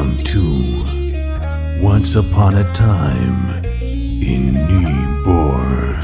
Welcome to Once Upon a Time in Nyborg.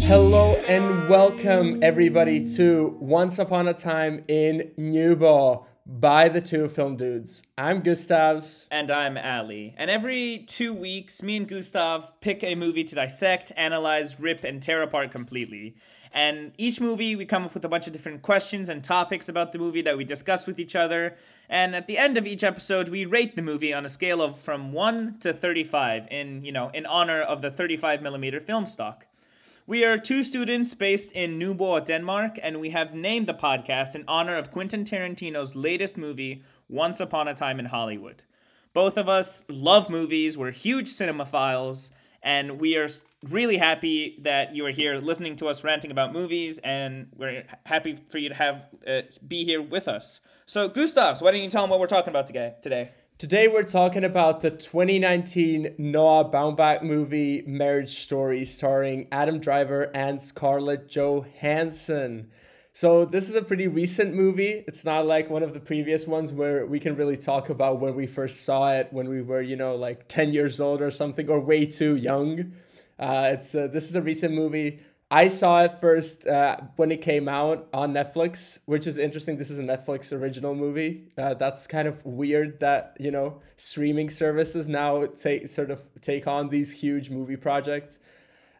Hello and welcome everybody to Once Upon a Time in Nyborg by the two film dudes. I'm Gustavs. And I'm Ali. And every two weeks, me and Gustav pick a movie to dissect, analyze, rip, and tear apart completely. And each movie, we come up with a bunch of different questions and topics about the movie that we discuss with each other. And at the end of each episode, we rate the movie on a scale of from 1 to 35 in, you know, in honor of the 35 millimeter film stock. We are two students based in Nyborg, Denmark, and we have named the podcast in honor of Quentin Tarantino's latest movie, Once Upon a Time in Hollywood. Both of us love movies, we're huge cinemaphiles, and we are really happy that you are here listening to us ranting about movies, and we're happy for you to have uh, be here with us. So, Gustavs, why don't you tell them what we're talking about today? Today. Today we're talking about the 2019 Noah Baumbach movie Marriage Story starring Adam Driver and Scarlett Johansson. So this is a pretty recent movie. It's not like one of the previous ones where we can really talk about when we first saw it when we were, you know, like 10 years old or something or way too young. Uh, it's uh, this is a recent movie. I saw it first uh, when it came out on Netflix, which is interesting. This is a Netflix original movie. Uh, that's kind of weird that you know streaming services now take sort of take on these huge movie projects.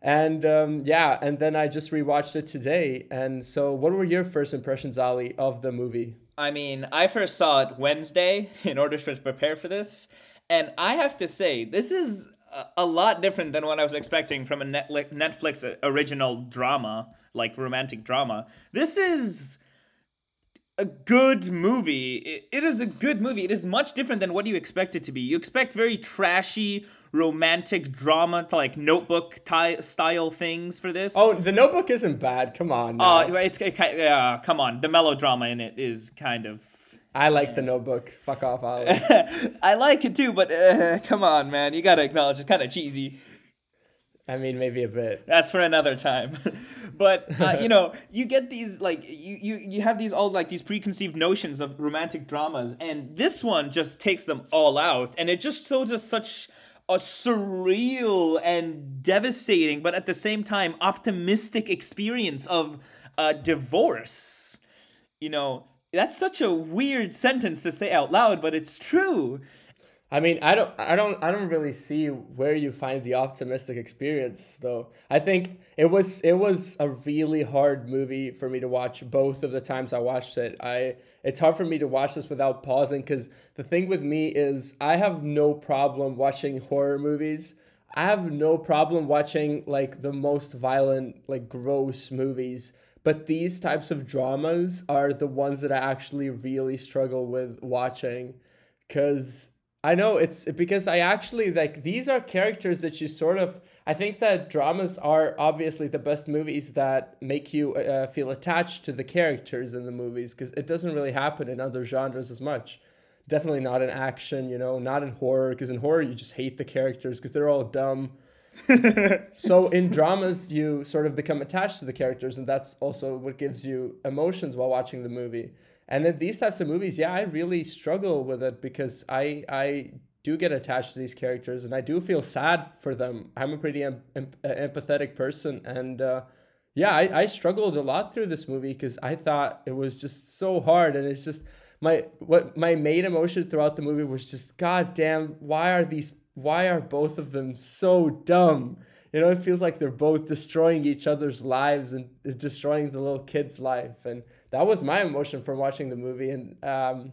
And um, yeah, and then I just rewatched it today. And so, what were your first impressions, Ali, of the movie? I mean, I first saw it Wednesday in order to prepare for this, and I have to say, this is a lot different than what I was expecting from a Netflix original drama, like romantic drama. This is a good movie. It is a good movie. It is much different than what you expect it to be. You expect very trashy, romantic drama to like notebook ty- style things for this. Oh, the notebook isn't bad. Come on. Oh, uh, it's yeah, come on. The melodrama in it is kind of I like the Notebook. Fuck off, Ali. I like it too, but uh, come on, man. You gotta acknowledge it's kind of cheesy. I mean, maybe a bit. That's for another time. but uh, you know, you get these like you you you have these all like these preconceived notions of romantic dramas, and this one just takes them all out, and it just shows us such a surreal and devastating, but at the same time optimistic experience of a divorce. You know, that's such a weird sentence to say out loud, but it's true. I mean, I don't, I don't, I don't really see where you find the optimistic experience, though. I think it was, it was a really hard movie for me to watch. Both of the times I watched it, I, it's hard for me to watch this without pausing because the thing with me is I have no problem watching horror movies. I have no problem watching like the most violent, like gross movies but these types of dramas are the ones that I actually really struggle with watching because I know it's because I actually like these are characters that you sort of I think that dramas are obviously the best movies that make you uh, feel attached to the characters in the movies because it doesn't really happen in other genres as much. Definitely not in action, you know, not in horror because in horror you just hate the characters because they're all dumb so in dramas you sort of become attached to the characters and that's also what gives you emotions while watching the movie. And then these types of movies yeah i really struggle with it because i i do get attached to these characters and i do feel sad for them. I'm a pretty em- em- empathetic person and uh, yeah I, I struggled a lot through this movie because i thought it was just so hard and it's just my what my main emotion throughout the movie was just god damn why are these why are both of them so dumb? You know, it feels like they're both destroying each other's lives and is destroying the little kid's life. And that was my emotion from watching the movie. And um,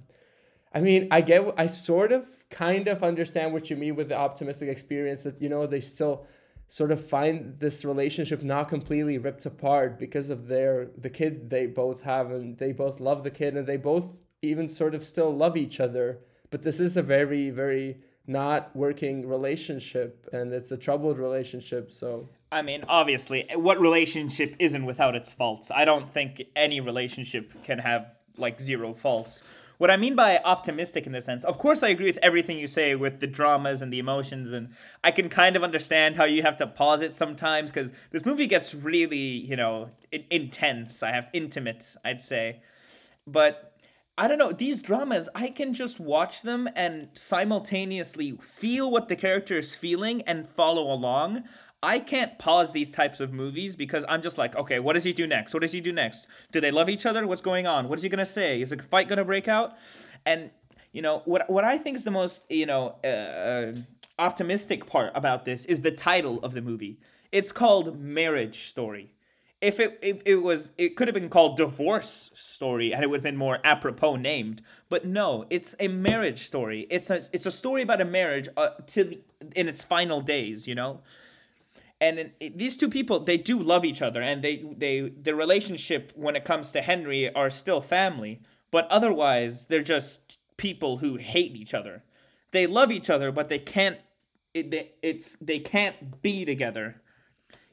I mean, I get, I sort of kind of understand what you mean with the optimistic experience that, you know, they still sort of find this relationship not completely ripped apart because of their, the kid they both have and they both love the kid and they both even sort of still love each other. But this is a very, very, not working relationship and it's a troubled relationship so. I mean obviously what relationship isn't without its faults? I don't think any relationship can have like zero faults. What i mean by optimistic in this sense of course i agree with everything you say with the dramas and the emotions and i can kind of understand how you have to pause it sometimes because this movie gets really you know intense. I have intimate i'd say. But I don't know, these dramas, I can just watch them and simultaneously feel what the character is feeling and follow along. I can't pause these types of movies because I'm just like, okay, what does he do next? What does he do next? Do they love each other? What's going on? What is he gonna say? Is a fight gonna break out? And you know what? What I think is the most you know uh, optimistic part about this is the title of the movie. It's called Marriage Story if it if it was it could have been called divorce story and it would have been more apropos named but no it's a marriage story. It's a it's a story about a marriage uh, in its final days you know? And it, these two people they do love each other and they they their relationship when it comes to henry are still family but otherwise they're just people who hate each other. They love each other but they can't it, they, it's they can't be together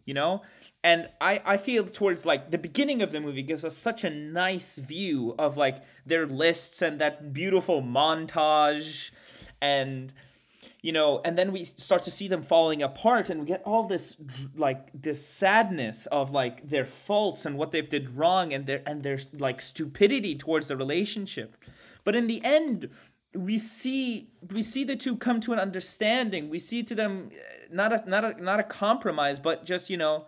you know? And I, I feel towards like the beginning of the movie gives us such a nice view of like their lists and that beautiful montage and you know and then we start to see them falling apart and we get all this like this sadness of like their faults and what they've did wrong and their and their like stupidity towards the relationship. But in the end we see we see the two come to an understanding we see to them eh, not a not a not a compromise but just you know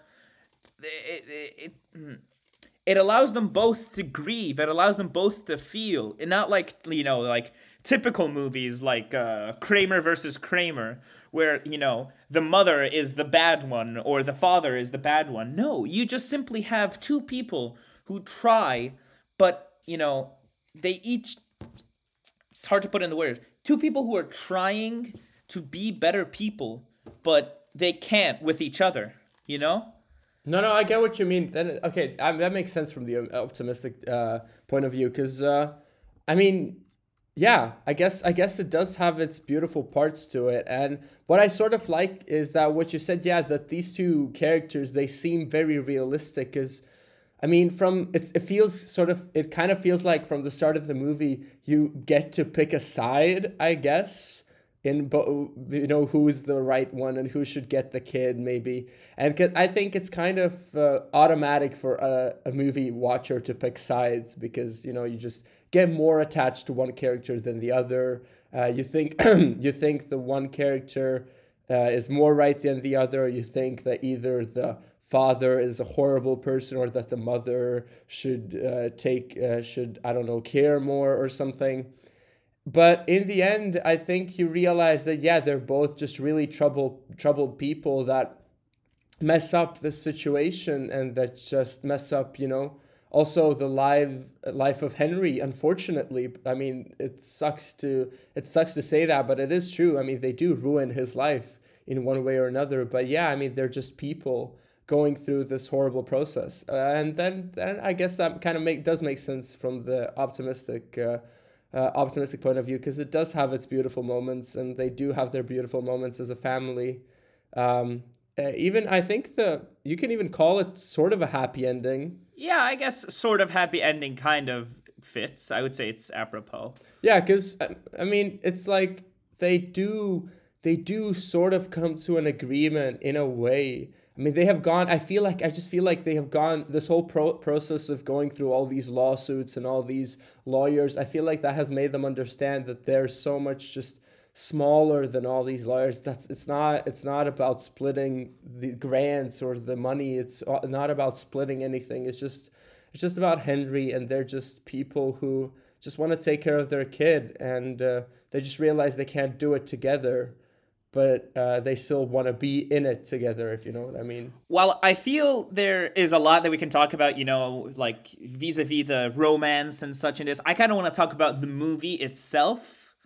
it, it, it, it allows them both to grieve. It allows them both to feel, and not like you know, like typical movies like uh, Kramer versus Kramer, where you know the mother is the bad one or the father is the bad one. No, you just simply have two people who try, but you know they each. It's hard to put in the words. Two people who are trying to be better people, but they can't with each other. You know. No, no, I get what you mean. Then okay, I, that makes sense from the optimistic uh, point of view, because uh, I mean, yeah, I guess I guess it does have its beautiful parts to it, and what I sort of like is that what you said, yeah, that these two characters they seem very realistic, because. I mean, from it, it feels sort of, it kind of feels like from the start of the movie, you get to pick a side, I guess in bo- you know who's the right one and who should get the kid maybe. And cause i think it's kind of uh, automatic for a, a movie watcher to pick sides because you know you just get more attached to one character than the other. Uh, you think you think the one character uh, is more right than the other. You think that either the father is a horrible person or that the mother should uh, take uh, should i don't know care more or something. But in the end i think you realize that yeah they're both just really troubled troubled people that mess up the situation and that just mess up you know. Also the live life of henry unfortunately i mean it sucks to it sucks to say that but it is true. I mean they do ruin his life in one way or another. But yeah i mean they're just people going through this horrible process uh, and then then i guess that kind of make does make sense from the optimistic uh, uh, optimistic point of view because it does have its beautiful moments and they do have their beautiful moments as a family. Um, uh, even I think the you can even call it sort of a happy ending. Yeah, I guess sort of happy ending kind of fits. I would say it's apropos. Yeah, because I mean it's like they do they do sort of come to an agreement in a way I mean, they have gone. I feel like I just feel like they have gone this whole pro- process of going through all these lawsuits and all these lawyers. I feel like that has made them understand that they're so much just smaller than all these lawyers. That's it's not it's not about splitting the grants or the money. It's not about splitting anything. It's just it's just about Henry and they're just people who just want to take care of their kid and uh, they just realize they can't do it together but uh, they still want to be in it together, if you know what I mean. Well, I feel there is a lot that we can talk about, you know, like vis a vis the romance and such and this, I kind of want to talk about the movie itself.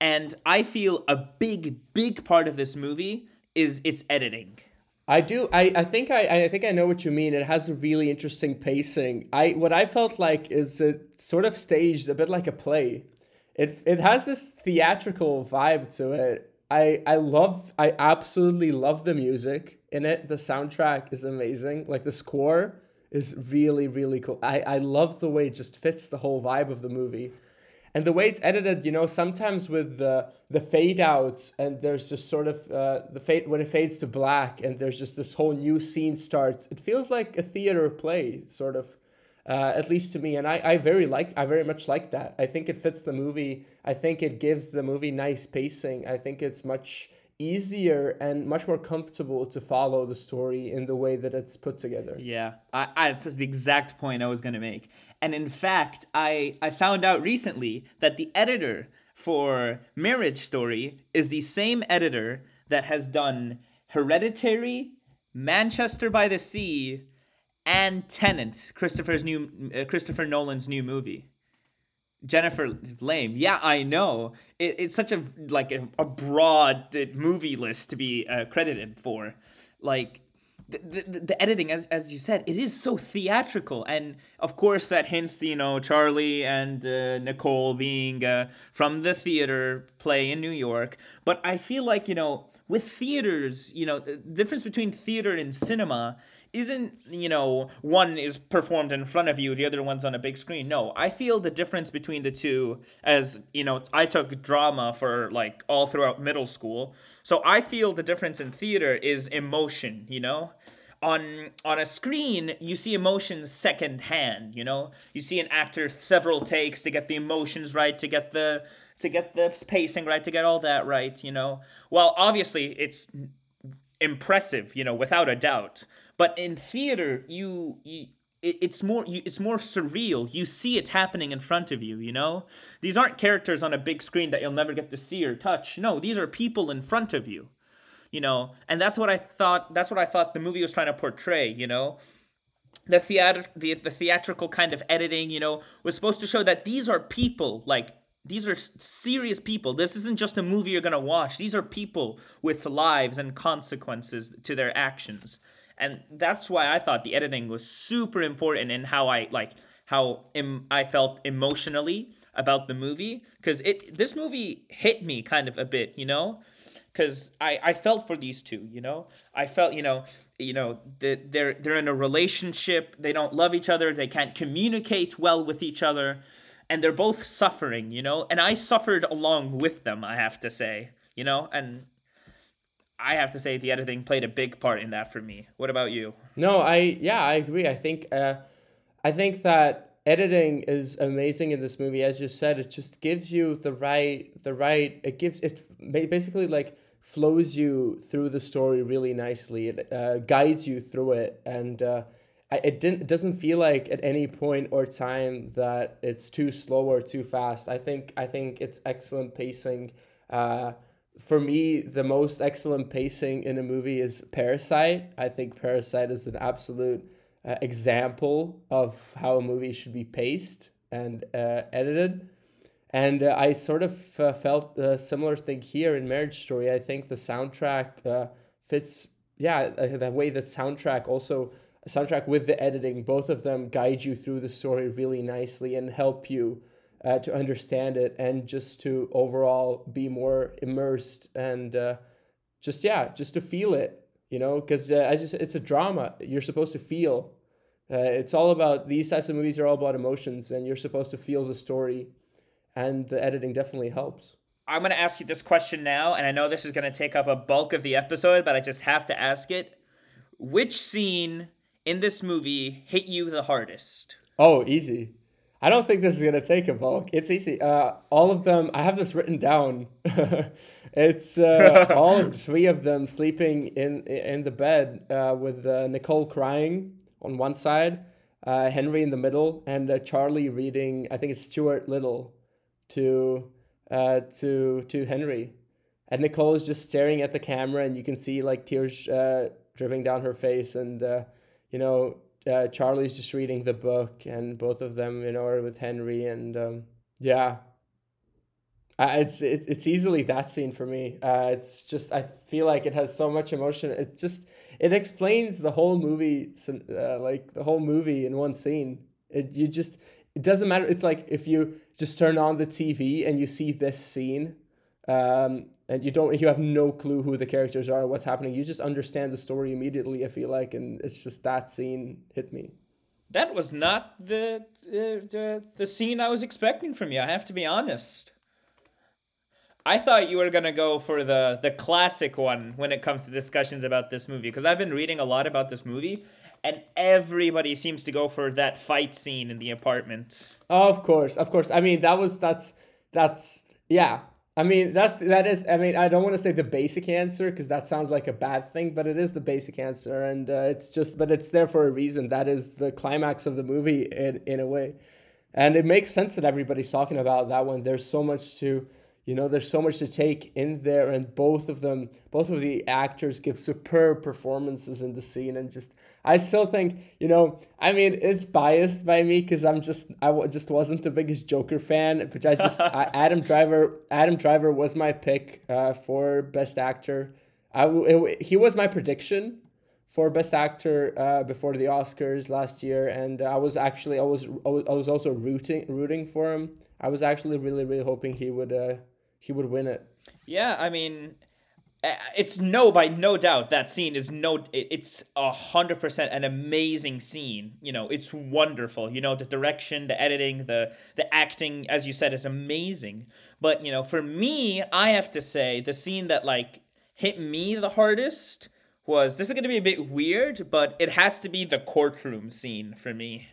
And I feel a big, big part of this movie is its editing. I do. I, I think I, I think I know what you mean. It has a really interesting pacing. I what I felt like is it sort of staged a bit like a play. It it has this theatrical vibe to it I I love I absolutely love the music in it. The soundtrack is amazing. Like the score is really really cool. I I love the way it just fits the whole vibe of the movie. And the way it's edited, you know, sometimes with the the fade outs and there's just sort of uh, the fade when it fades to black and there's just this whole new scene starts. It feels like a theater play sort of. Uh, at least to me. And I, I very like I very much like that. I think it fits the movie. I think it gives the movie nice pacing. I think it's much easier and much more comfortable to follow the story in the way that it's put together. Yeah, I, I that's the exact point I was gonna make. And in fact, I I found out recently that the editor for Marriage Story is the same editor that has done Hereditary, Manchester by the Sea, and Tenet, Christopher's new uh, Christopher Nolan's new movie. Jennifer Lame. Yeah, I know. It, it's such a like a, a broad movie list to be uh, credited for. Like the, the, the editing, as as you said, it is so theatrical, and of course that hints, you know, Charlie and uh, Nicole being uh, from the theater play in New York. But I feel like you know, with theaters, you know, the difference between theater and cinema isn't you know one is performed in front of you the other one's on a big screen. No i feel the difference between the two as you know i took drama for like all throughout middle school. So i feel the difference in theater is emotion you know? On on a screen you see emotions second hand you know? You see an actor several takes to get the emotions right to get the to get the pacing right to get all that right you know? Well obviously it's impressive you know without a doubt but in theater, you, you it, it's more you, it's more surreal. You see it happening in front of you. You know, these aren't characters on a big screen that you'll never get to see or touch. No, these are people in front of you. You know, and that's what I thought. That's what I thought the movie was trying to portray. You know, the theater the, the theatrical kind of editing you know was supposed to show that these are people like these are serious people this isn't just a movie you're going to watch these are people with lives and consequences to their actions and that's why I thought the editing was super important in how I like how I felt emotionally about the movie. Because it this movie hit me kind of a bit, you know, because I I felt for these two, you know, I felt you know you know they're they're in a relationship, they don't love each other, they can't communicate well with each other, and they're both suffering, you know, and I suffered along with them, I have to say, you know, and I have to say the editing played a big part in that for me. What about you? No, I yeah, I agree. I think uh, I think that editing is amazing in this movie. As you said, it just gives you the right the right. It gives it basically like flows you through the story really nicely. It uh, guides you through it, and uh, it didn't it doesn't feel like at any point or time that it's too slow or too fast. I think I think it's excellent pacing. Uh, for me, the most excellent pacing in a movie is Parasite. I think Parasite is an absolute uh, example of how a movie should be paced and uh, edited. And uh, I sort of uh, felt a similar thing here in Marriage Story. I think the soundtrack uh, fits, yeah, uh, the way the soundtrack also, soundtrack with the editing, both of them guide you through the story really nicely and help you uh, to understand it and just to overall be more immersed and uh, just yeah just to feel it you know because uh, I just it's a drama. You're supposed to feel uh, it's all about these types of movies are all about emotions and you're supposed to feel the story and the editing definitely helps. I'm going to ask you this question now and i know this is going to take up a bulk of the episode but i just have to ask it. Which scene in this movie hit you the hardest? Oh easy I don't think this is gonna take a bulk. It's easy. Uh, all of them. I have this written down. it's uh, all three of them sleeping in in the bed uh, with uh, Nicole crying on one side, uh, Henry in the middle, and uh, Charlie reading. I think it's Stuart Little, to uh, to to Henry, and Nicole is just staring at the camera, and you can see like tears uh, dripping down her face, and uh, you know uh, Charlie's just reading the book, and both of them, you know, with Henry, and um, yeah, uh, it's it, it's easily that scene for me. Uh, it's just I feel like it has so much emotion. It just it explains the whole movie, uh, like the whole movie in one scene. It you just it doesn't matter. It's like if you just turn on the TV and you see this scene, um, and you don't you have no clue who the characters are what's happening you just understand the story immediately i feel like and it's just that scene hit me that was not the the, the, the scene i was expecting from you i have to be honest I thought you were gonna go for the the classic one when it comes to discussions about this movie because I've been reading a lot about this movie, and everybody seems to go for that fight scene in the apartment. Of course, of course. I mean, that was that's that's yeah. I mean, that's that is. I mean, I don't want to say the basic answer because that sounds like a bad thing, but it is the basic answer, and uh, it's just, but it's there for a reason. That is the climax of the movie in in a way, and it makes sense that everybody's talking about that one. There's so much to, you know, there's so much to take in there, and both of them, both of the actors give superb performances in the scene, and just I still think, you know, I mean, it's biased by me because I'm just, I w- just wasn't the biggest Joker fan, but I just, I, Adam Driver, Adam Driver was my pick uh, for Best Actor. I w- it, he was my prediction for Best Actor uh, before the Oscars last year, and I was actually, I was, I was also rooting, rooting for him. I was actually really, really hoping he would, uh, he would win it. Yeah, I mean, it's no by no doubt that scene is no it's a hundred percent an amazing scene you know it's wonderful you know the direction the editing the the acting as you said is amazing. But you know for me i have to say the scene that like hit me the hardest was this is going to be a bit weird but it has to be the courtroom scene for me.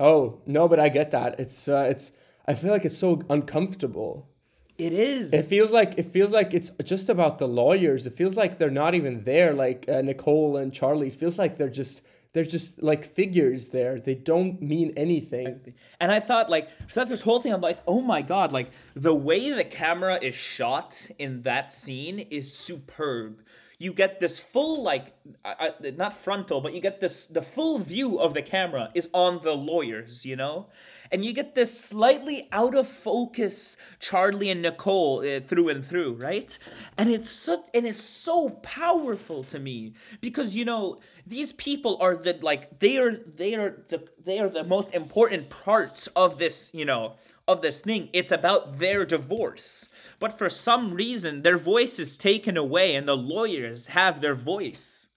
Oh no but i get that. It's uh, it's i feel like it's so uncomfortable it is. It feels like it feels like it's just about the lawyers. It feels like they're not even there. Like uh, Nicole and Charlie. It feels like they're just they're just like figures there. They don't mean anything. And I thought like so that's this whole thing, I'm like, oh my god, like the way the camera is shot in that scene is superb. You get this full like uh, not frontal, but you get this the full view of the camera is on the lawyers, you know and you get this slightly out of focus Charlie and Nicole uh, through and through, right? And it's so and it's so powerful to me because you know these people are the like they are they are the they are the most important parts of this you know of this thing. It's about their divorce, but for some reason their voice is taken away and the lawyers have their voice.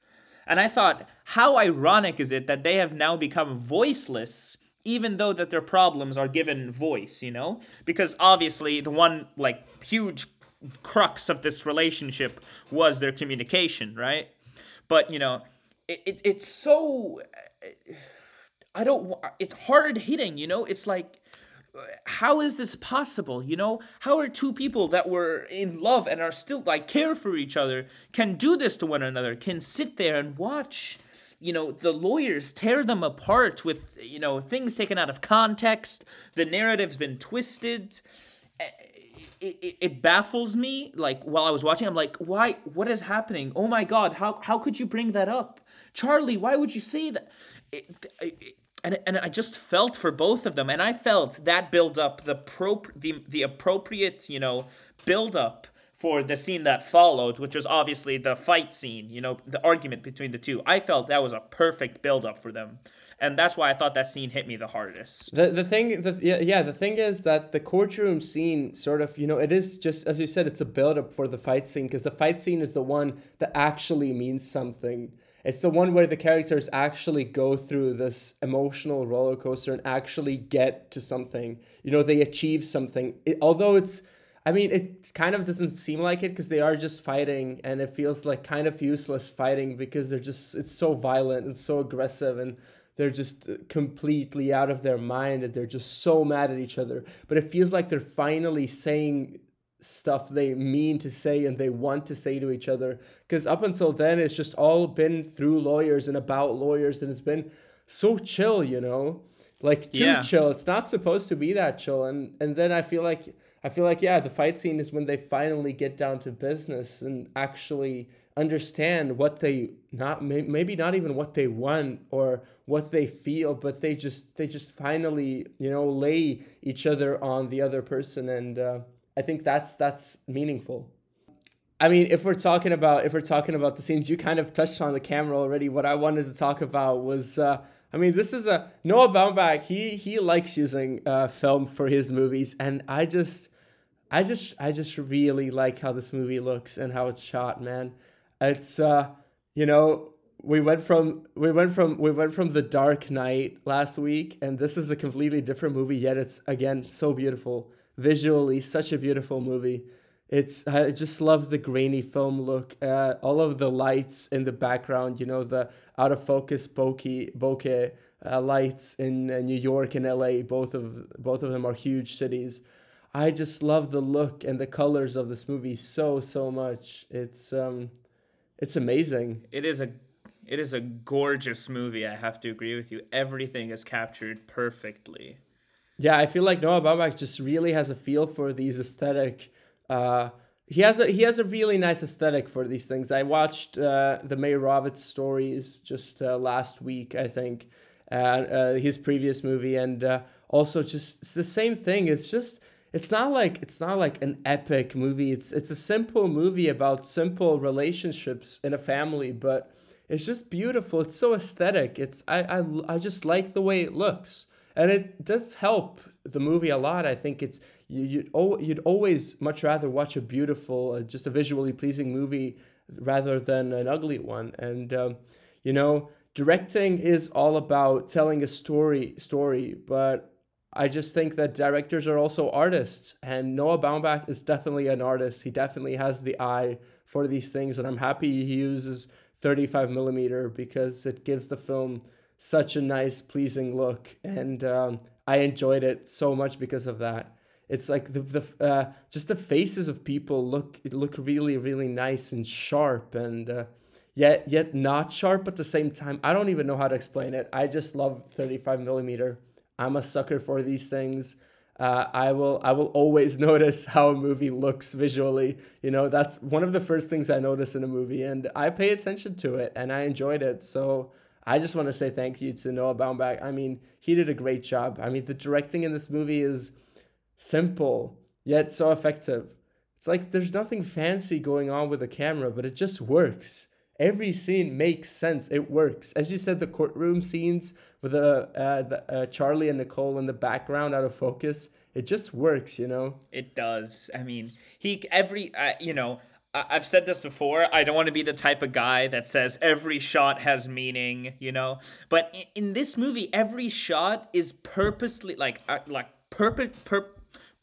And I thought, how ironic is it that they have now become voiceless even though that their problems are given voice, you know? Because obviously the one like huge crux of this relationship was their communication, right? But, you know, it, it it's so I don't it's hard hitting, you know? It's like how is this possible you know how are two people that were in love and are still like care for each other can do this to one another can sit there and watch you know the lawyers tear them apart with you know things taken out of context. The narrative's been twisted. Eh, it, it, it, baffles me like while i was watching i'm like why what is happening? Oh my god how how could you bring that up? Charlie why would you say that? It, and, and i just felt for both of them and i felt that build up the pro the, the appropriate you know build up for the scene that followed, which was obviously the fight scene, you know, the argument between the two. I felt that was a perfect build up for them. And that's why I thought that scene hit me the hardest. The the thing the yeah, yeah, the thing is that the courtroom scene sort of, you know, it is just as you said it's a build up for the fight scene because the fight scene is the one that actually means something. It's the one where the characters actually go through this emotional roller coaster and actually get to something. You know, they achieve something. It, although it's I mean, it kind of doesn't seem like it because they are just fighting, and it feels like kind of useless fighting because they're just it's so violent and so aggressive, and they're just uh, completely out of their mind, and they're just so mad at each other. But it feels like they're finally saying stuff they mean to say and they want to say to each other because up until then it's just all been through lawyers and about lawyers and it's been so chill you know like too yeah. chill it's not supposed to be that chill and and then i feel like I feel like yeah, the fight scene is when they finally get down to business and actually understand what they not maybe not even what they want or what they feel but they just they just finally you know lay each other on the other person. And uh, i think that's that's meaningful. I mean if we're talking about if we're talking about the scenes you kind of touched on the camera already. What i wanted to talk about was uh, I mean, this is a Noah Baumbach. He he likes using uh, film for his movies, and I just, I just, I just really like how this movie looks and how it's shot. Man, it's uh, you know, we went from we went from we went from the Dark Knight last week, and this is a completely different movie. Yet it's again so beautiful visually, such a beautiful movie. It's I just love the grainy film look. Uh, all of the lights in the background, you know, the out of focus bokeh bokeh uh, lights in uh, New York and LA. Both of both of them are huge cities. I just love the look and the colors of this movie so so much. It's um, it's amazing. It is a it is a gorgeous movie. I have to agree with you. Everything is captured perfectly. Yeah, I feel like Noah Baumbach just really has a feel for these aesthetic uh, he has a he has a really nice aesthetic for these things. I watched uh, the Meyerowitz stories just uh, last week, I think, uh, his previous movie, and uh, also just it's the same thing. It's just it's not like it's not like an epic movie. It's it's a simple movie about simple relationships in a family, but it's just beautiful. It's so aesthetic. It's I I I just like the way it looks, and it does help the movie a lot. I think it's you'd, you'd always much rather watch a beautiful, uh, just a visually pleasing movie rather than an ugly one. And, um, you know, directing is all about telling a story, story, but I just think that directors are also artists, and Noah Baumbach is definitely an artist. He definitely has the eye for these things, and I'm happy he uses 35 millimeter because it gives the film such a nice, pleasing look, and um, I enjoyed it so much because of that it's like the the uh, just the faces of people look look really really nice and sharp and uh, yet yet not sharp at the same time. I don't even know how to explain it. I just love 35 millimeter. I'm a sucker for these things. Uh, I will I will always notice how a movie looks visually. You know, that's one of the first things I notice in a movie, and I pay attention to it, and I enjoyed it. So I just want to say thank you to Noah Baumbach. I mean, he did a great job. I mean, the directing in this movie is simple yet so effective. It's like there's nothing fancy going on with the camera, but it just works. Every scene makes sense. It works. As you said, the courtroom scenes with the, uh, the uh, Charlie and Nicole in the background out of focus, it just works, you know. It does. I mean, he every uh, you know. I've said this before. I don't want to be the type of guy that says every shot has meaning, you know. But in, in this movie, every shot is purposely like uh, like purpose pur-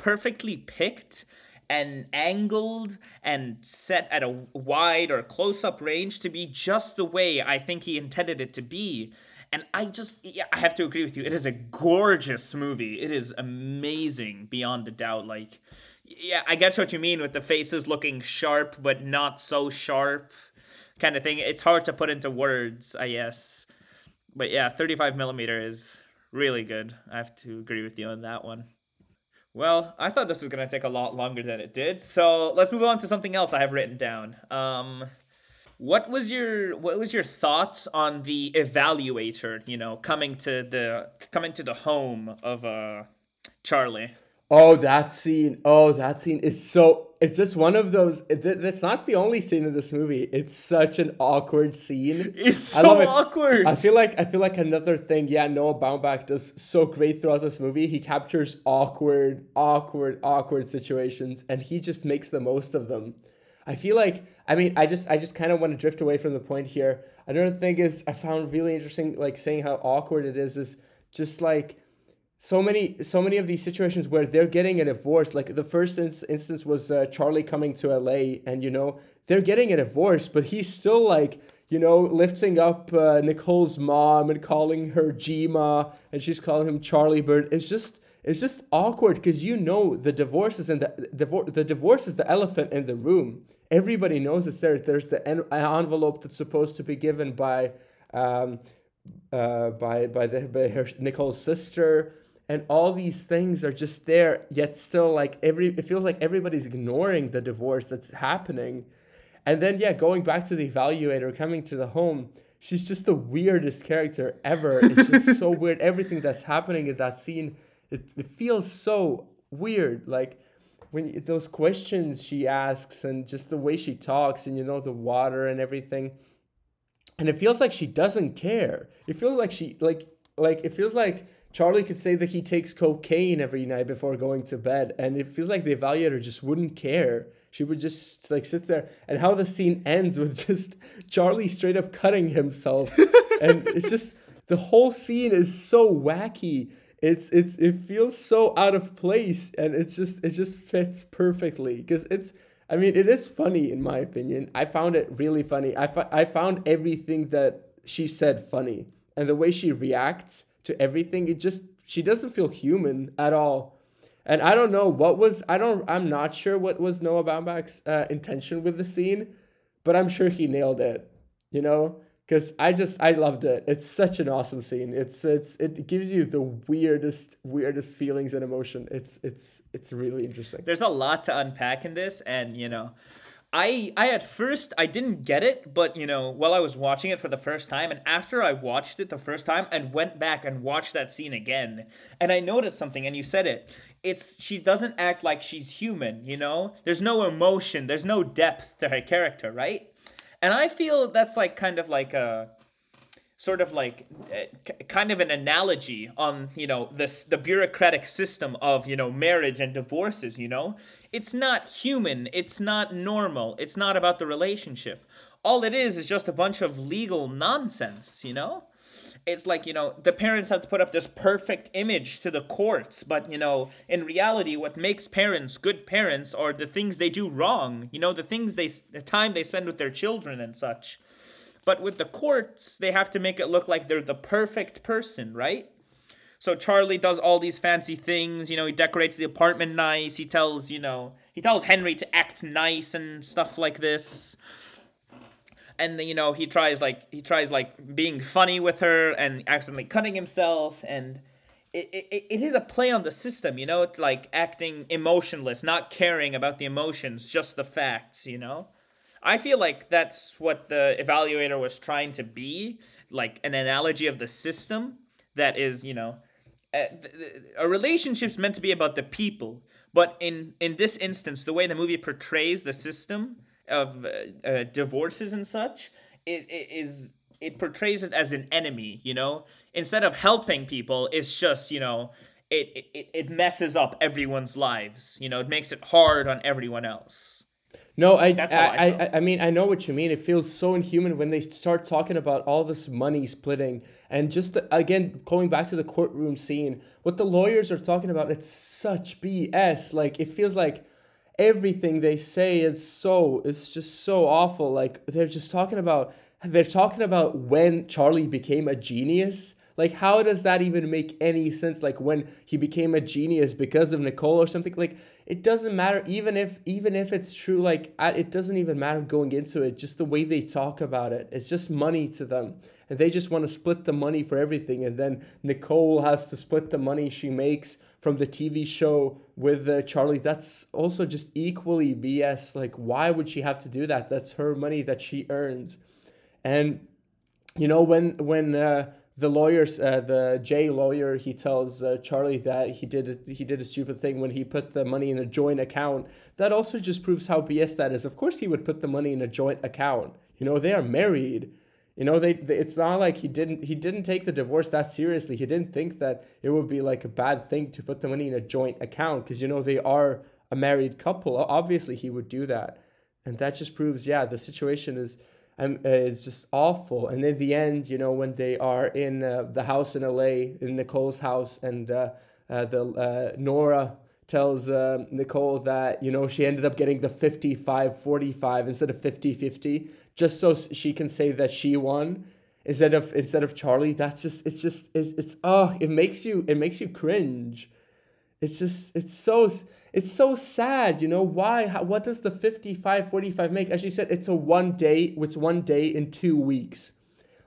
perfectly picked and angled and set at a wide or close up range to be just the way I think he intended it to be. And I just, yeah, I have to agree with you. It is a gorgeous movie. It is amazing beyond a doubt. Like, yeah, I get what you mean with the faces looking sharp, but not so sharp kind of thing. It's hard to put into words, I guess. But yeah, 35 millimeter is really good. I have to agree with you on that one. Well, I thought this was going to take a lot longer than it did. So let's move on to something else I have written down. Um, what was your what was your thoughts on the evaluator? You know, coming to the coming to the home of uh, Charlie. Oh, that scene. Oh, that scene is so. It's just one of those. It, that's not the only scene in this movie. It's such an awkward scene. It's so I awkward. I feel like I feel like another thing. Yeah, Noah Baumbach does so great throughout this movie. He captures awkward, awkward, awkward situations, and he just makes the most of them. I feel like. I mean, I just I just kind of want to drift away from the point here. Another thing is I found really interesting, like saying how awkward it is, is just like so many so many of these situations where they're getting a divorce like the first ins- instance was uh, charlie coming to la and you know they're getting a divorce but he's still like you know lifting up uh, nicole's mom and calling her gma and she's calling him charlie bird. It's just it's just awkward because you know the divorce is in the divorce the divorce is the elephant in the room. Everybody knows it's there. There's the en- envelope that's supposed to be given by um, uh, by by the by her Nicole's sister and all these things are just there yet still like every it feels like everybody's ignoring the divorce that's happening. And then yeah going back to the evaluator coming to the home she's just the weirdest character ever. It's just so weird. Everything that's happening in that scene it, it feels so weird. Like when those questions she asks and just the way she talks and you know the water and everything. And it feels like she doesn't care. It feels like she like like it feels like Charlie could say that he takes cocaine every night before going to bed, and it feels like the evaluator just wouldn't care. She would just like sit there, and how the scene ends with just Charlie straight up cutting himself, and it's just the whole scene is so wacky. It's it's it feels so out of place, and it's just it just fits perfectly because it's I mean, it is funny in my opinion. I found it really funny. I I found everything that she said funny, and the way she reacts to everything, it just she doesn't feel human at all. And I don't know what was I don't I'm not sure what was Noah Baumbach's uh, intention with the scene, but I'm sure he nailed it. You know, because I just I loved it. It's such an awesome scene. It's it's it gives you the weirdest weirdest feelings and emotion. It's it's it's really interesting. There's a lot to unpack in this, and you know, I I at first I didn't get it, but you know, while I was watching it for the first time, and after I watched it the first time and went back and watched that scene again, and I noticed something, and you said it. It's she doesn't act like she's human. You know, there's no emotion, there's no depth to her character, right? And I feel that's like kind of like a sort of like uh, kind of an analogy on you know this the bureaucratic system of you know marriage and divorces you know? It's not human. It's not normal. It's not about the relationship. All it is is just a bunch of legal nonsense you know? It's like you know the parents have to put up this perfect image to the courts but you know in reality what makes parents good parents are the things they do wrong you know the things they the time they spend with their children and such but with the courts they have to make it look like they're the perfect person right? So charlie does all these fancy things you know he decorates the apartment nice he tells you know he tells henry to act nice and stuff like this. And you know he tries like he tries like being funny with her and accidentally cutting himself. And it, it, it is a play on the system you know like acting emotionless not caring about the emotions just the facts you know i feel like that's what the evaluator was trying to be like an analogy of the system that is you know a, a relationship's meant to be about the people but in in this instance the way the movie portrays the system of uh, uh, divorces and such it, it is it portrays it as an enemy you know? Instead of helping people it's just you know it, it it messes up everyone's lives you know? It makes it hard on everyone else no, I, I, I, I, I mean, I know what you mean. It feels so inhuman when they start talking about all this money splitting. And just, the, again, going back to the courtroom scene, what the lawyers are talking about, it's such BS. Like, it feels like everything they say is so it's just so awful like they're just talking about they're talking about when charlie became a genius like how does that even make any sense? Like when he became a genius because of nicole or something like it doesn't matter. Even if even if it's true like it doesn't even matter going into it. Just the way they talk about it it's just money to them. And they just want to split the money for everything. And then nicole has to split the money she makes from the tv show with uh, charlie. That's also just equally bs like why would she have to do that? That's her money that she earns. And you know when when uh, the lawyers, uh, the Jay lawyer, he tells uh, Charlie that he did he did a stupid thing when he put the money in a joint account. That also just proves how BS that is. Of course, he would put the money in a joint account. You know, they are married. You know, they, they it's not like he didn't he didn't take the divorce that seriously. He didn't think that it would be like a bad thing to put the money in a joint account because you know they are a married couple. Obviously, he would do that, and that just proves yeah the situation is um, is just awful. And in the end, you know, when they are in uh, the house in LA, in Nicole's house, and uh, uh, the uh, Nora tells uh, Nicole that, you know, she ended up getting the 55 45 instead of 50 50, just so she can say that she won instead of instead of Charlie. That's just it's just it's, it's oh it makes you it makes you cringe. It's just it's so it's so sad, you know, why? How, what does the 55 45 make? As you said, it's a one day, it's one day in two weeks.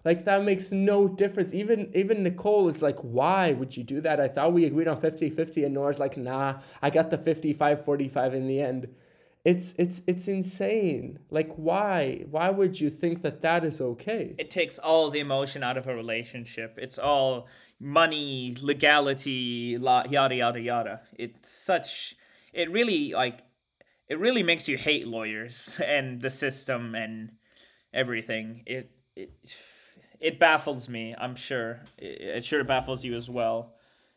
Like that makes no difference. Even even Nicole is like, why would you do that? I thought we agreed on 50 50, and Nora's like, nah, I got the 55 45 in the end. It's it's it's insane. Like why? Why would you think that that is okay? It takes all the emotion out of a relationship. It's all money, legality, yada yada yada. It's such it really like it really makes you hate lawyers and the system and everything. It it it baffles me. I'm sure it, it sure baffles you as well.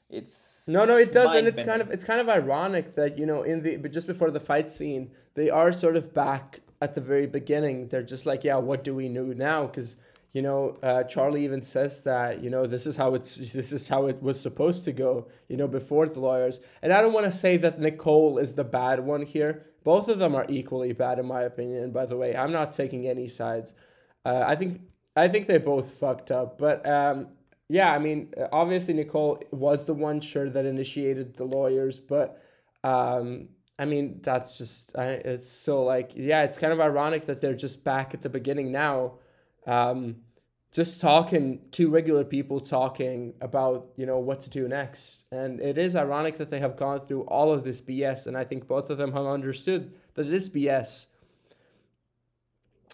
It's no, no, it does, and it's kind of it's kind of ironic that you know in the but just before the fight scene they are sort of back at the very beginning. They're just like, yeah, what do we know now? Because you know, uh, Charlie even says that, you know, this is how it's this is how it was supposed to go, you know, before the lawyers. And I don't want to say that Nicole is the bad one here. Both of them are equally bad in my opinion. By the way, I'm not taking any sides. Uh, I think I think they both fucked up, but um, yeah, I mean, obviously Nicole was the one sure that initiated the lawyers, but um, I mean, that's just I, it's so like yeah, it's kind of ironic that they're just back at the beginning now um, just talking two regular people talking about you know what to do next. And it is ironic that they have gone through all of this bs and i think both of them have understood that it is bs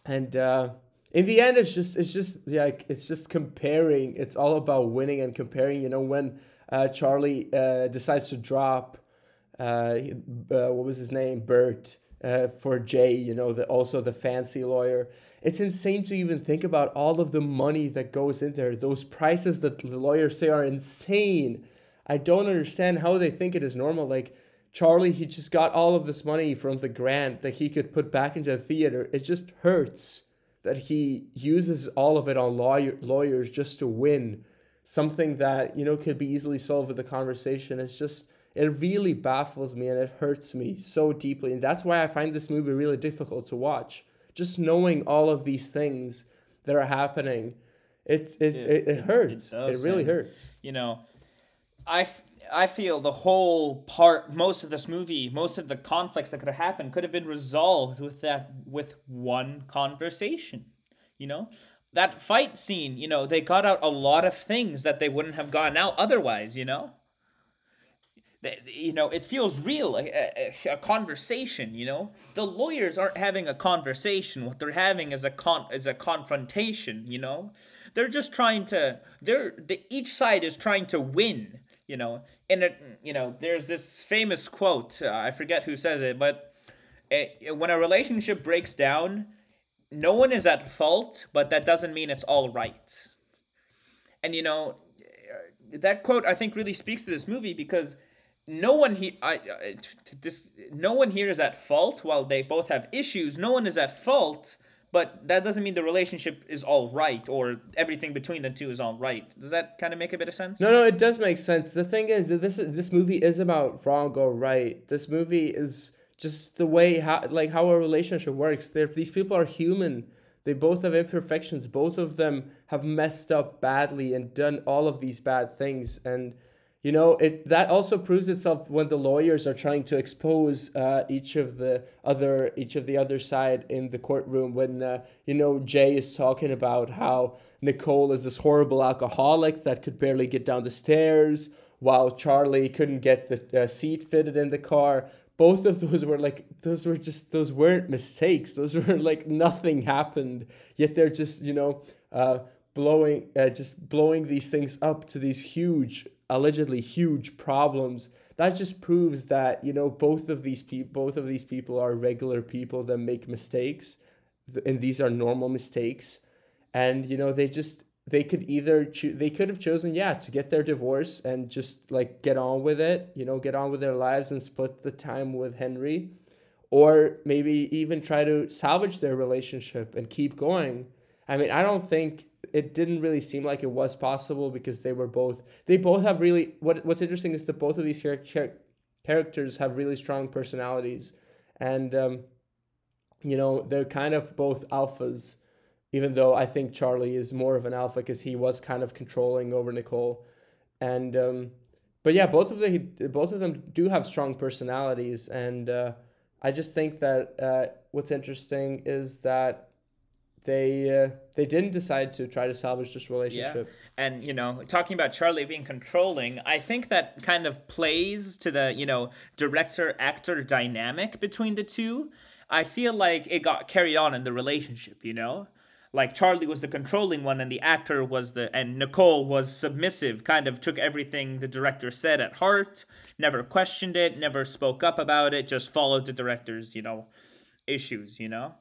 and uh, in the end it's just it's just like it's just comparing it's all about winning and comparing you know when uh, charlie uh, decides to drop uh, uh, what was his name? Bert uh, for jay you know the also the fancy lawyer it's insane to even think about all of the money that goes in there. Those prices that the lawyers say are insane. I don't understand how they think it is normal. Like Charlie, he just got all of this money from the grant that he could put back into the theater. It just hurts that he uses all of it on lawyer, lawyers just to win something that you know could be easily solved with a conversation. It's just it really baffles me and it hurts me so deeply, and that's why I find this movie really difficult to watch just knowing all of these things that are happening, it it, it, it hurts. It, it really and, hurts. You know, I, I feel the whole part, most of this movie, most of the conflicts that could have happened could have been resolved with that with one conversation. You know, that fight scene. You know, they got out a lot of things that they wouldn't have gotten out otherwise. You know you know it feels real a, conversation you know? The lawyers aren't having a conversation. What they're having is a con is a confrontation you know? They're just trying to they're the, each side is trying to win you know? And it you know there's this famous quote uh, i forget who says it but it, when a relationship breaks down no one is at fault but that doesn't mean it's all right. And you know that quote i think really speaks to this movie because no one he I, I this no one here is at fault while they both have issues. No one is at fault but that doesn't mean the relationship is all right or everything between the two is all right. Does that kind of make a bit of sense? No no it does make sense. The thing is that this is this movie is about wrong or right. This movie is just the way how like how a relationship works. There these people are human. They both have imperfections. Both of them have messed up badly and done all of these bad things. And you know it that also proves itself when the lawyers are trying to expose uh, each of the other each of the other side in the courtroom when uh, you know jay is talking about how nicole is this horrible alcoholic that could barely get down the stairs while charlie couldn't get the uh, seat fitted in the car. Both of those were like those were just those weren't mistakes. Those were like nothing happened. Yet they're just you know uh, blowing uh, just blowing these things up to these huge allegedly huge problems that just proves that you know both of these people both of these people are regular people that make mistakes and these are normal mistakes. And you know they just they could either choose they could have chosen yeah to get their divorce and just like get on with it you know get on with their lives and split the time with henry or maybe even try to salvage their relationship and keep going. I mean i don't think it didn't really seem like it was possible because they were both they both have really what what's interesting is that both of these char- char- characters have really strong personalities. And um, you know they're kind of both alphas even though i think charlie is more of an alpha because he was kind of controlling over nicole. And um, but yeah both of the both of them do have strong personalities. And uh, i just think that uh, what's interesting is that they uh, they didn't decide to try to salvage this relationship. Yeah. And you know, talking about Charlie being controlling, I think that kind of plays to the, you know, director actor dynamic between the two. I feel like it got carried on in the relationship, you know? Like Charlie was the controlling one and the actor was the and Nicole was submissive, kind of took everything the director said at heart, never questioned it, never spoke up about it, just followed the director's, you know, issues, you know?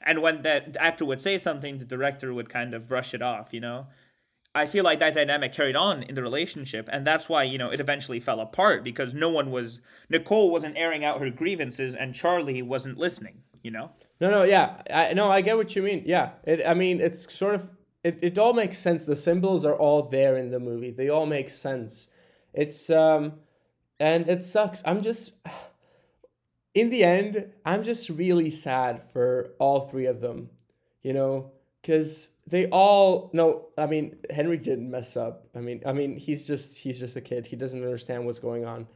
And when the actor would say something the director would kind of brush it off you know i feel like that dynamic carried on in the relationship and that's why you know it eventually fell apart because no one was nicole wasn't airing out her grievances and charlie wasn't listening you know no no yeah i no i get what you mean yeah it i mean it's sort of it, it all makes sense. The symbols are all there in the movie. They all make sense. It's um and it sucks. I'm just in the end, I'm just really sad for all three of them. You know, cuz they all no, I mean, Henry didn't mess up. I mean, I mean, he's just he's just a kid. He doesn't understand what's going on.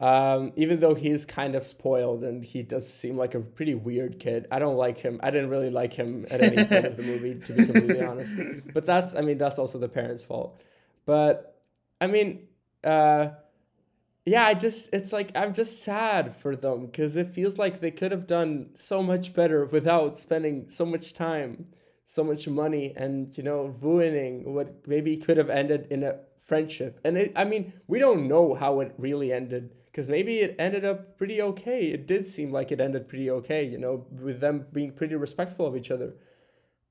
Um, even though he's kind of spoiled and he does seem like a pretty weird kid. I don't like him. I didn't really like him at any point of the movie, to be completely honest. But that's, I mean, that's also the parents' fault. But I mean, uh, yeah, I just, it's like, I'm just sad for them because it feels like they could have done so much better without spending so much time, so much money, and, you know, ruining what maybe could have ended in a friendship. And it, I mean, we don't know how it really ended because maybe it ended up pretty okay. It did seem like it ended pretty okay, you know, with them being pretty respectful of each other.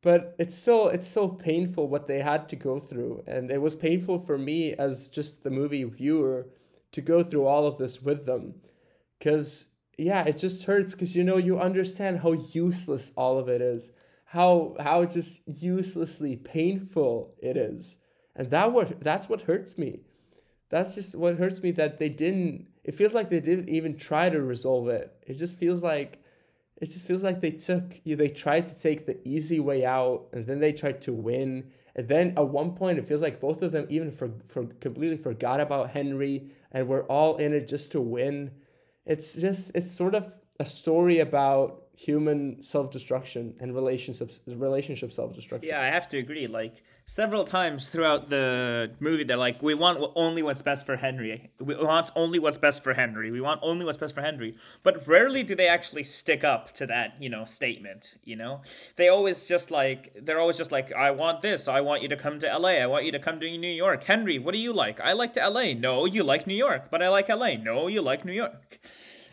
But it's still it's so painful what they had to go through, and it was painful for me as just the movie viewer to go through all of this with them, because yeah, it just hurts because you know you understand how useless all of it is, how how just uselessly painful it is, and that what that's what hurts me. That's just what hurts me that they didn't it feels like they didn't even try to resolve it. It just feels like it just feels like they took you they tried to take the easy way out and then they tried to win. And then at one point it feels like both of them even for, for completely forgot about henry and we're all in it just to win. It's just it's sort of a story about human self-destruction and relationships relationship self-destruction. Yeah i have to agree. Like several times throughout the movie they're like we want only what's best for henry. We want only what's best for henry. We want only what's best for henry. But rarely do they actually stick up to that you know statement you know? They always just like they're always just like i want this. I want you to come to la i want you to come to new york. Henry what do you like? I like to la no you like new york. But i like la no you like new york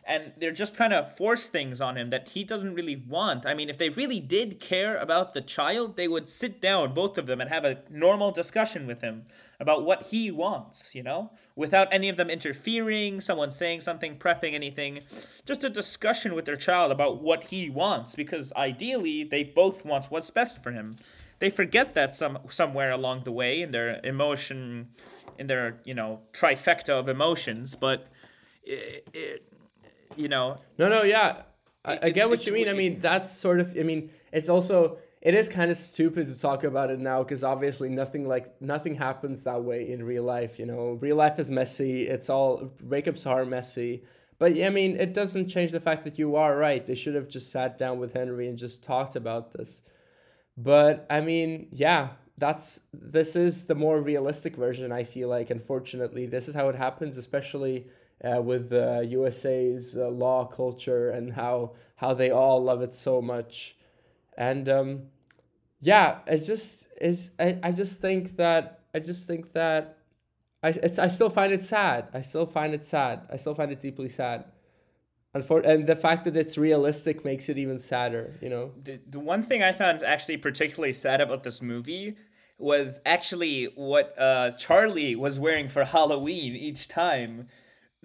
and they're just trying to force things on him that he doesn't really want. I mean, if they really did care about the child, they would sit down, both of them, and have a normal discussion with him about what he wants, you know, without any of them interfering, someone saying something, prepping anything. Just a discussion with their child about what he wants, because ideally, they both want what's best for him. They forget that some somewhere along the way in their emotion, in their you know trifecta of emotions, but it, you know. No, no, yeah, I, I get what you mean. I mean, that's sort of. I mean, it's also it is kind of stupid to talk about it now because obviously nothing like nothing happens that way in real life. You know, real life is messy. It's all breakups are messy. But yeah, I mean, it doesn't change the fact that you are right. They should have just sat down with Henry and just talked about this. But I mean, yeah, that's this is the more realistic version. I feel like, unfortunately, this is how it happens, especially uh, with uh, USA's uh, law culture and how how they all love it so much, and um, yeah, it's just it's I, I just think that I just think that I it's, I still find it sad. I still find it sad. I still find it deeply sad. And, for, and the fact that it's realistic makes it even sadder, you know. The the one thing I found actually particularly sad about this movie was actually what uh, Charlie was wearing for Halloween each time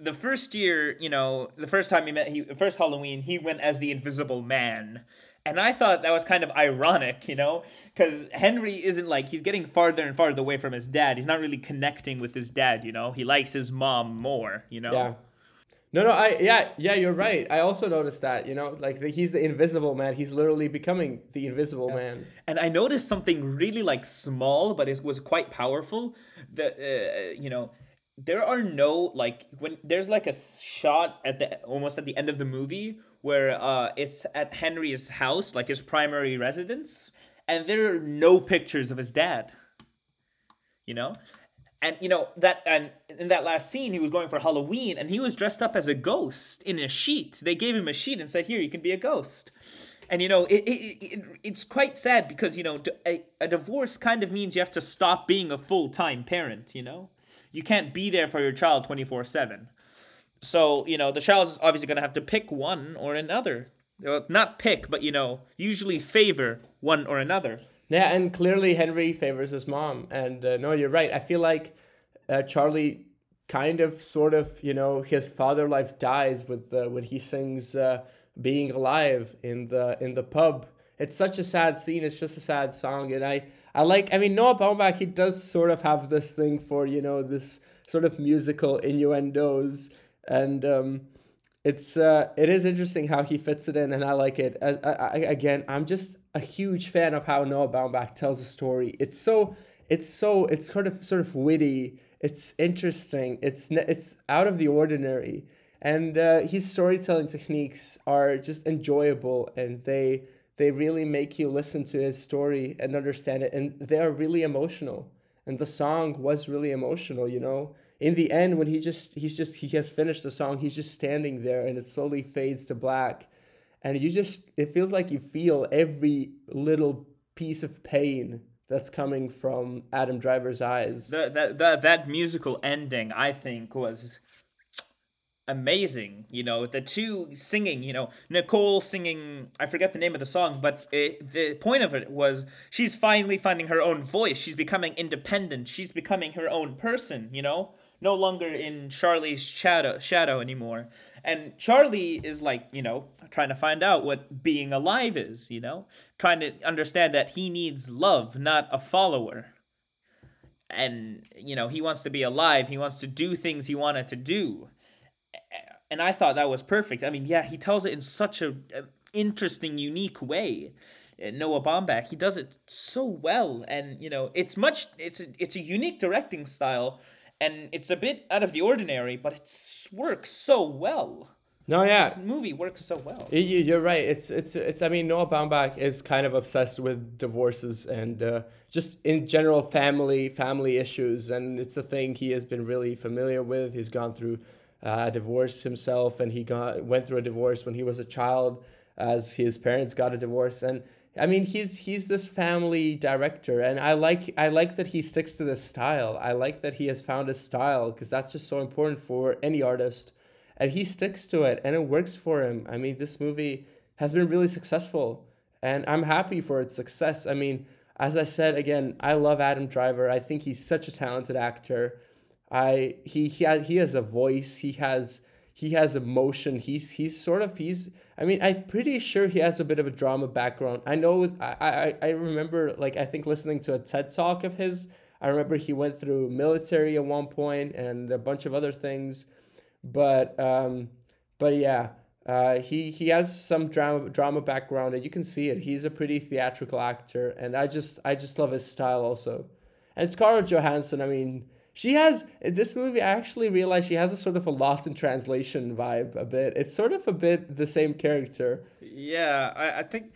the first year, you know, the first time he met, he first Halloween, he went as the Invisible Man, and I thought that was kind of ironic, you know, because Henry isn't like he's getting farther and farther away from his dad. He's not really connecting with his dad, you know. He likes his mom more, you know. Yeah. No, no, I yeah, yeah, you're right. I also noticed that, you know, like the, he's the invisible man. He's literally becoming the invisible yeah. man. And I noticed something really like small, but it was quite powerful. That uh, you know, there are no like when there's like a shot at the almost at the end of the movie where uh it's at Henry's house, like his primary residence, and there are no pictures of his dad. You know? And you know that and in that last scene he was going for Halloween and he was dressed up as a ghost in a sheet. They gave him a sheet and said, "Here, you can be a ghost." And you know, it, it, it it's quite sad because you know a, a divorce kind of means you have to stop being a full-time parent, you know? You can't be there for your child 24 7 so you know the child is obviously going to have to pick one or another. Not pick but you know usually favor one or another. Yeah and clearly henry favors his mom. And uh, no you're right. I feel like uh, charlie kind of sort of you know his father life dies with uh, when he sings uh, being alive in the in the pub. It's such a sad scene. It's just a sad song. And i I like. I mean, Noah Baumbach. He does sort of have this thing for you know this sort of musical innuendos, and um, it's uh, it is interesting how he fits it in, and I like it. As I, I, again, I'm just a huge fan of how Noah Baumbach tells a story. It's so it's so it's sort of sort of witty. It's interesting. It's it's out of the ordinary, and uh, his storytelling techniques are just enjoyable, and they they really make you listen to his story and understand it, and they are really emotional. And the song was really emotional, you know in the end when he just he's just he has finished the song he's just standing there and it slowly fades to black and you just it feels like you feel every little piece of pain that's coming from Adam Driver's eyes. The, that that that musical ending, I think, was amazing. You know, the two singing. You know, Nicole singing. I forget the name of the song, but it, the point of it was she's finally finding her own voice. She's becoming independent. She's becoming her own person. You know, no longer in Charlie's shadow shadow anymore. And Charlie is like, you know, trying to find out what being alive is, you know, trying to understand that he needs love, not a follower. And, you know, he wants to be alive. He wants to do things he wanted to do. And I thought that was perfect. I mean, yeah, he tells it in such a, a interesting, unique way. Noah Baumbach, he does it so well, and you know, it's much, it's a, it's a unique directing style and it's a bit out of the ordinary, but it works so well. No, yeah, this movie works so well. You're right. It's it's it's. I mean, Noah Baumbach is kind of obsessed with divorces and uh, just in general family family issues, and it's a thing he has been really familiar with. He's gone through uh, a divorce himself, and he got went through a divorce when he was a child, as his parents got a divorce, and I mean, he's he's this family director, and I like I like that he sticks to this style. I like that he has found his style because that's just so important for any artist, and he sticks to it, and it works for him. I mean, this movie has been really successful, and I'm happy for its success. I mean, as I said again, I love Adam Driver. I think he's such a talented actor. I he he has, he has a voice. He has he has emotion. He's he's sort of he's I mean I'm pretty sure he has a bit of a drama background. I know I I, I remember like I think listening to a TED talk of his. I remember he went through military at one point and a bunch of other things, but um, but yeah, uh, he he has some drama drama background and you can see it. He's a pretty theatrical actor, and I just I just love his style also. And Scarlett Johansson, I mean, she has this movie i actually realized she has a sort of a lost in translation vibe a bit. It's sort of a bit the same character. Yeah i, I think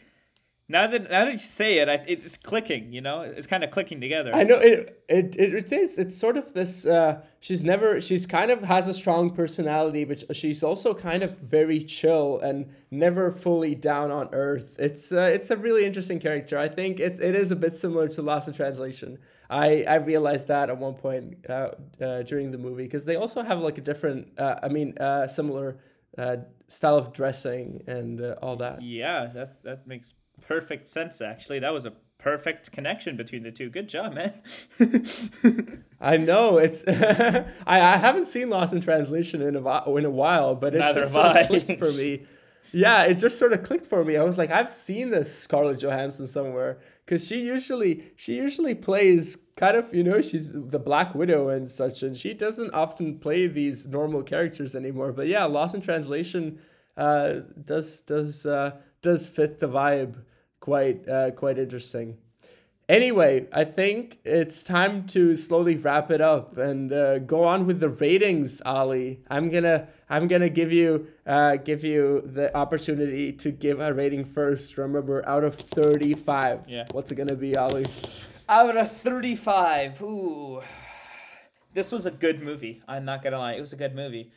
now that now that you say it I, it's clicking you know? It's kind of clicking together. I know it it, it, it is it's sort of this uh she's never she's kind of has a strong personality but she's also kind of very chill and never fully down on earth. It's uh, it's a really interesting character. I think it's it is a bit similar to lost in translation. I I realized that at one point uh, uh, during the movie because they also have like a different, uh, I mean, uh, similar uh, style of dressing and uh, all that. Yeah, that that makes perfect sense. Actually, that was a perfect connection between the two. Good job, man. I know it's. I, I haven't seen Lost in Translation in a in a while, but it Neither just sort of clicked for me. Yeah, it just sort of clicked for me. I was like, I've seen this Scarlett Johansson somewhere because she usually she usually plays kind of you know she's the Black Widow and such, and she doesn't often play these normal characters anymore. But yeah, Lost in Translation uh, does does uh, does fit the vibe quite uh, quite interesting. Anyway, I think it's time to slowly wrap it up and uh, go on with the ratings, Ali. I'm gonna I'm gonna give you uh, give you the opportunity to give a rating first. Remember, out of thirty five. Yeah. What's it gonna be, Ali? Out of thirty five. Ooh. This was a good movie. I'm not gonna lie. It was a good movie.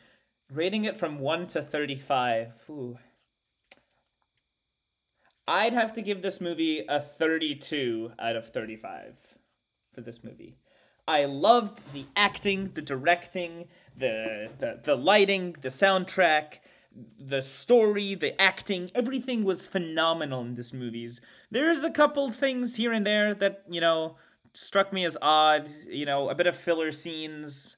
Rating it from one to thirty five. Ooh. I'd have to give this movie a 32 out of 35 for this movie. I loved the acting, the directing, the, the the lighting, the soundtrack, the story, the acting, everything was phenomenal in this movies. There's a couple things here and there that, you know, struck me as odd, you know, a bit of filler scenes,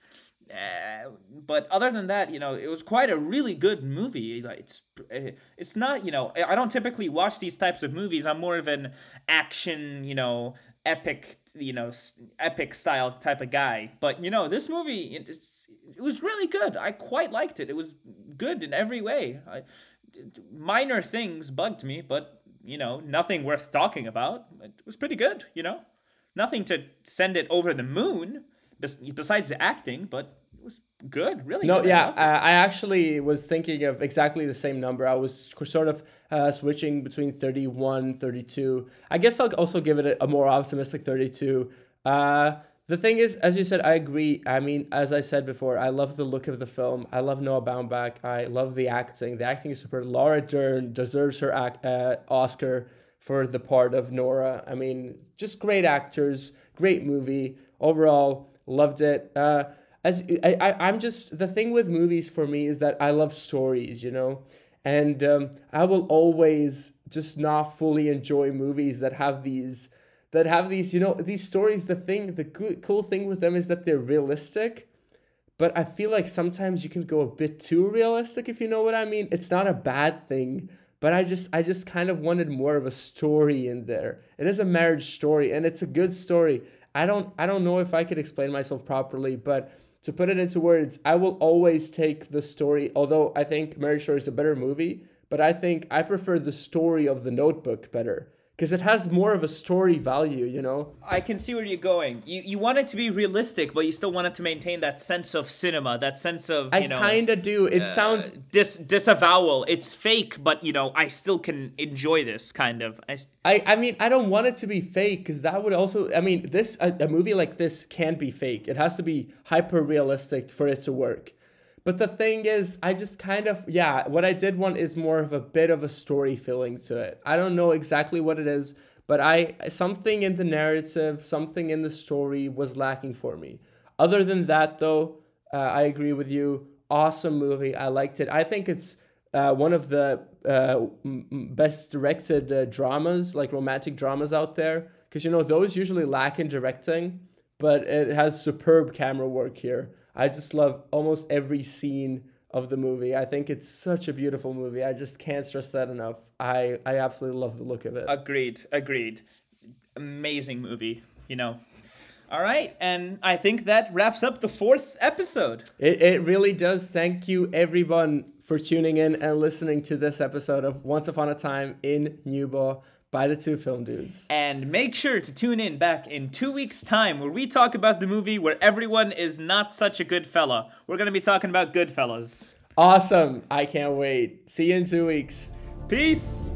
uh, but other than that, you know, it was quite a really good movie. It's eh, it's not, you know, I don't typically watch these types of movies. I'm more of an action, you know, epic, you know, epic style type of guy. But you know, this movie it's, it was really good. I quite liked it. It was good in every way. I, minor things bugged me, but you know, nothing worth talking about. It was pretty good. You know, nothing to send it over the moon. bes- Besides the acting, but good. Really. No, good. Yeah, loved uh. I actually was thinking of exactly the same number. I was sort of uh, switching between 31, 32. I guess I'll also give it a, a more optimistic 32. Uh, the thing is, as you said, I agree. I mean, as I said before, I love the look of the film. I love Noah Baumbach. I love the acting. The acting is super. Laura Dern deserves her ac- uh, Oscar for the part of Nora. I mean, just great actors, great movie. Overall, loved it. Uh, as I, I, I'm just the thing with movies for me is that I love stories, you know, and um, I will always just not fully enjoy movies that have these that have these, you know, these stories. The thing, the cool, cool thing with them is that they're realistic, but I feel like sometimes you can go a bit too realistic, if you know what I mean. It's not a bad thing, but I just, I just kind of wanted more of a story in there. It is a marriage story, and it's a good story. I don't, I don't know if I could explain myself properly, but to put it into words, I will always take the story. Although I think Marriage Story is a better movie, but I think I prefer the story of The Notebook better because it has more of a story value, you know. I can see where you're going. You you want it to be realistic, but you still want it to maintain that sense of cinema, that sense of I you know. kind of do. It uh, sounds dis disavowal. It's fake, but you know I still can enjoy this kind of. I I mean, I don't want it to be fake because that would also. I mean, this a, a movie like this can't be fake. It has to be hyper realistic for it to work. But the thing is, I just kind of yeah. What I did want is more of a bit of a story feeling to it. I don't know exactly what it is, but I something in the narrative, something in the story was lacking for me. Other than that, though, uh, I agree with you. Awesome movie. I liked it. I think it's uh, one of the uh, best directed uh, dramas, like romantic dramas out there. Because, you know, those usually lack in directing, but it has superb camera work here. I just love almost every scene of the movie. I think it's such a beautiful movie. I just can't stress that enough. I, I absolutely love the look of it. agreed. Agreed. Amazing movie. You know. All right, and I think that wraps up the fourth episode. It, it really does. Thank you, everyone, for tuning in and listening to this episode of Once Upon a Time in Nyborg by the two film dudes. And make sure to tune in back in two weeks' time where we talk about the movie where everyone is not such a good fella. We're going to be talking about Goodfellas. Awesome. I can't wait. See you in two weeks. Peace!